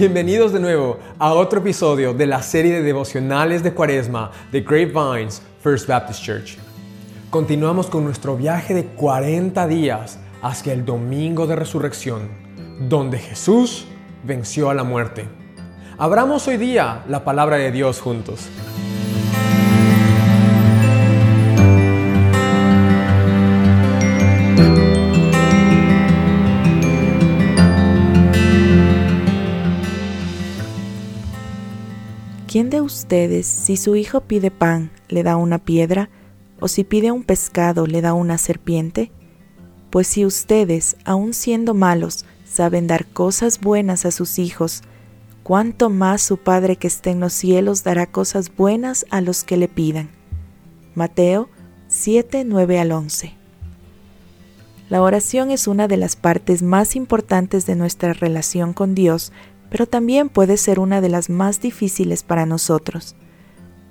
Bienvenidos de nuevo a otro episodio de la serie de devocionales de Cuaresma de Grapevines First Baptist Church. Continuamos con nuestro viaje de 40 días hacia el domingo de resurrección, donde Jesús venció a la muerte. Abramos hoy día la palabra de Dios juntos. ¿Quién de ustedes, si su hijo pide pan, le da una piedra, o si pide un pescado, le da una serpiente? Pues si ustedes, aun siendo malos, saben dar cosas buenas a sus hijos, cuánto más su Padre que está en los cielos dará cosas buenas a los que le pidan. Mateo 7, 9 al 11. La oración es una de las partes más importantes de nuestra relación con Dios pero también puede ser una de las más difíciles para nosotros.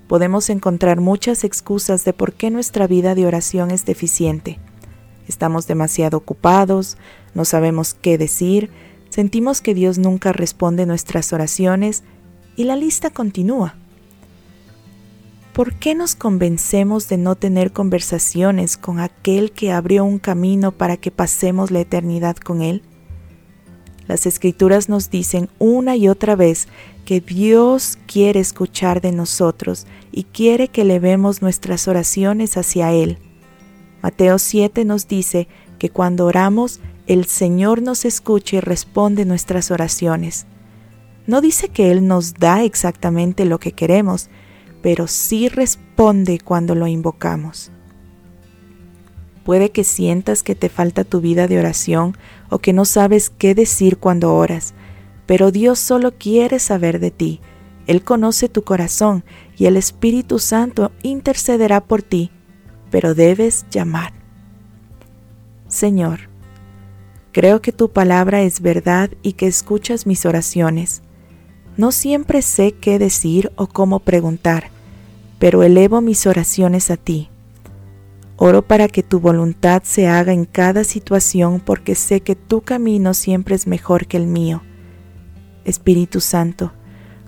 Podemos encontrar muchas excusas de por qué nuestra vida de oración es deficiente. Estamos demasiado ocupados, no sabemos qué decir, sentimos que Dios nunca responde nuestras oraciones y la lista continúa. ¿Por qué nos convencemos de no tener conversaciones con aquel que abrió un camino para que pasemos la eternidad con Él? Las escrituras nos dicen una y otra vez que Dios quiere escuchar de nosotros y quiere que levemos nuestras oraciones hacia Él. Mateo 7 nos dice que cuando oramos, el Señor nos escucha y responde nuestras oraciones. No dice que Él nos da exactamente lo que queremos, pero sí responde cuando lo invocamos. Puede que sientas que te falta tu vida de oración o que no sabes qué decir cuando oras, pero Dios solo quiere saber de ti. Él conoce tu corazón y el Espíritu Santo intercederá por ti, pero debes llamar. Señor, creo que tu palabra es verdad y que escuchas mis oraciones. No siempre sé qué decir o cómo preguntar, pero elevo mis oraciones a ti Oro para que tu voluntad se haga en cada situación porque sé que tu camino siempre es mejor que el mío. Espíritu Santo,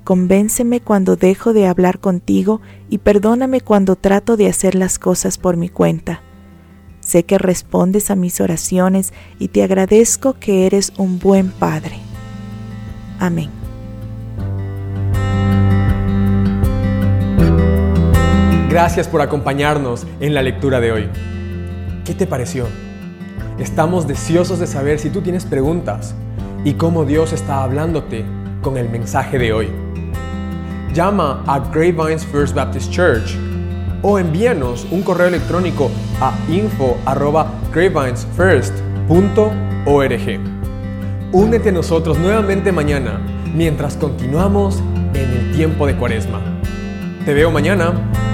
convénceme cuando dejo de hablar contigo y perdóname cuando trato de hacer las cosas por mi cuenta. Sé que respondes a mis oraciones y te agradezco que eres un buen Padre. Amén. Gracias por acompañarnos en la lectura de hoy. ¿Qué te pareció? Estamos deseosos de saber si tú tienes preguntas y cómo Dios está hablándote con el mensaje de hoy. Llama a Grapevines First Baptist Church o envíanos un correo electrónico a info@grapevinesfirst.org. Únete a nosotros nuevamente mañana mientras continuamos en el tiempo de Cuaresma. Te veo mañana.